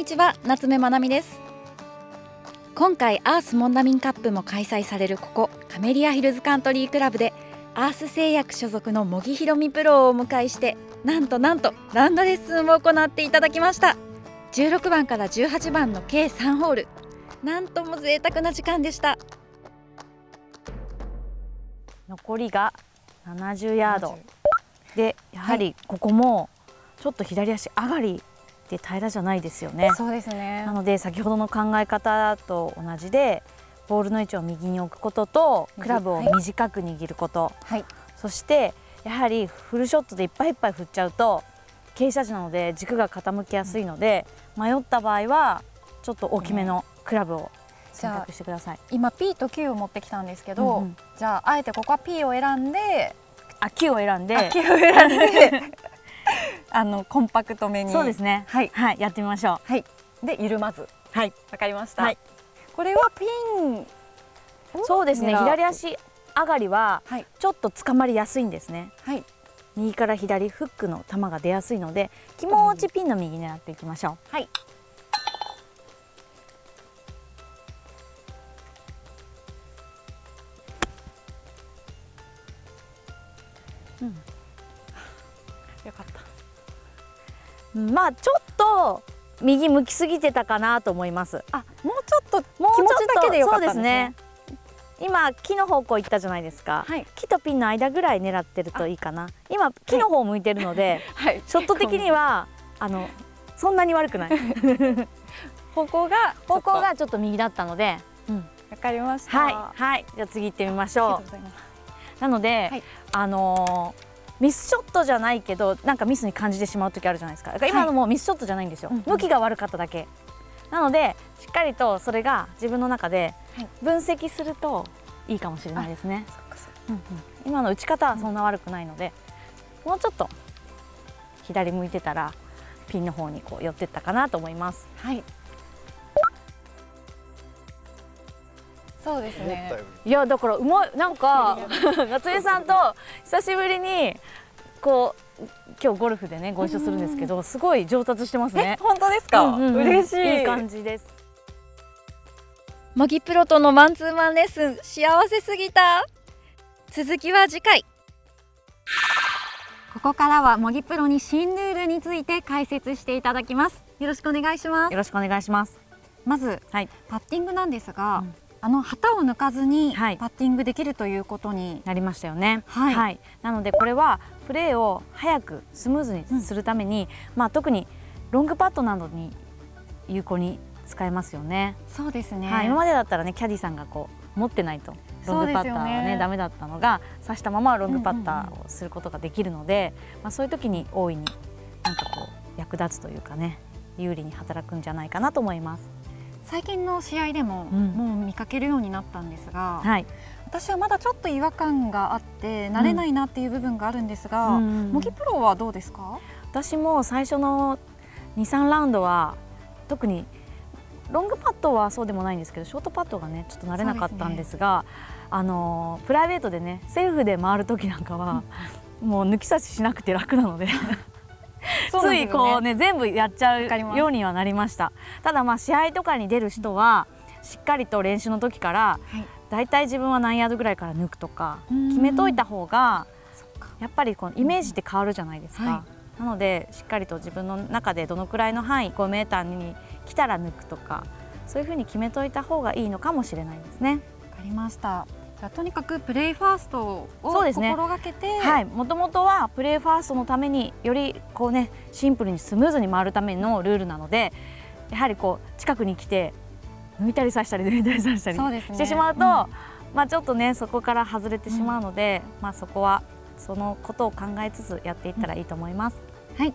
にちは夏目まなみです。今回アースモンダミンカップも開催されるここカメリアヒルズカントリークラブでアース製薬所属の茂木ひろみプロをお迎えしてなんとなんとラウンドレッスンを行っていただきました。16番から18番の計3ホール。なんとも贅沢な時間でした。残りが70ヤード。でやはりここもちょっと左足上がりで平らじゃないですよね。そうですね。なので先ほどの考え方と同じでボールの位置を右に置くこととクラブを短く握ること、はい、そしてやはりフルショットでいっぱいいっぱい振っちゃうと傾斜地なので軸が傾きやすいので、迷った場合はちょっと大きめのクラブを選択してください。今 P と Q を持ってきたんですけど、うんうん、じゃああえてここは P を選んであ Q を選んで Q を選んであのコンパクトめに。そうですね。はい、はい、やってみましょう。はい。で緩まず。はい。わかりました、はい、これはピン。そうですね。左足上がりはちょっと捕まりやすいんですね。はい。右から左フックの球が出やすいので気持ちピンの右狙っていきましょう。はい。うん、よかったまあちょっと右向きすぎてたかなと思います。あもうちょっと気持ちだけでよかったですね。今木の方向行ったじゃないですか、はい、木とピンの間ぐらい狙ってるといいかな。今木の方向いてるので、はい、ショット的にはあのそんなに悪くない。方向が方向がちょっと右だったので。わ、うん、かりました。はい、はい、じゃあ次行ってみましょう。なので、はい、あのーミスショットじゃないけどなんかミスに感じてしまう時あるじゃないですか。今のもミスショットじゃないんですよ、はい、向きが悪かっただけ。なのでしっかりとそれが自分の中で分析するといいかもしれないですね。うんうん、今の打ち方はそんな悪くないので、もうちょっと左向いてたらピンの方にこう寄ってったかなと思います。はい。そうですね。いやだからうまいなんか 夏江さんと久しぶりにこう今日ゴルフでねご一緒するんですけど、すごい上達してますね。本当ですか？うんうん、嬉しい。いい感じです。模擬プロとのマンツーマンレッスン幸せすぎた。続きは次回。ここからは模擬プロに新ルールについて解説していただきます。よろしくお願いします。よろしくお願いします。まず、はい、パッティングなんですが、うんあの旗を抜かずにパッティングできるということになりましたよね。はい、はい、なのでこれはプレーを早くスムーズにするために、うん、まあ特にロングパットなどに有効に使えますよね。そうですね。はい、今までだったらねキャディさんがこう持ってないとロングパッターはねねダメだったのが刺したままロングパッターをすることができるので、まあそういう時に大いになんかこう役立つというかね有利に働くんじゃないかなと思います。最近の試合でも、もう見かけるようになったんですが、はい、私はまだちょっと違和感があって慣れないなっていう部分があるんですが、模擬プロはどうですか？私も最初の23ラウンドは特にロングパットはそうでもないんですけどショートパットがねちょっと慣れなかったんですが、ね、あのプライベートでねセルフで回る時なんかは、もう抜き差ししなくて楽なので ついこうね全部やっちゃうようにはなりました。ただまあ試合とかに出る人はしっかりと練習の時から、だい。たい自分は何ヤードぐらいから抜くとか決めといた方がやっぱりこのイメージって変わるじゃないですか、はい、なのでしっかりと自分の中でどのくらいの範囲5メーターに来たら抜くとかそういうふうに決めといた方がいいのかもしれないですね。わかりましたとにかくプレイファーストを心がけて、ね、はい。もともとはプレイファーストのためによりこうねシンプルにスムーズに回るためのルールなのでやはりこう近くに来て抜いたり刺したり抜いたり刺したりしてしまうと、う、ねうん、まあちょっとねそこから外れてしまうので、うん、まあそこはそのことを考えつつやっていったらいいと思います。はい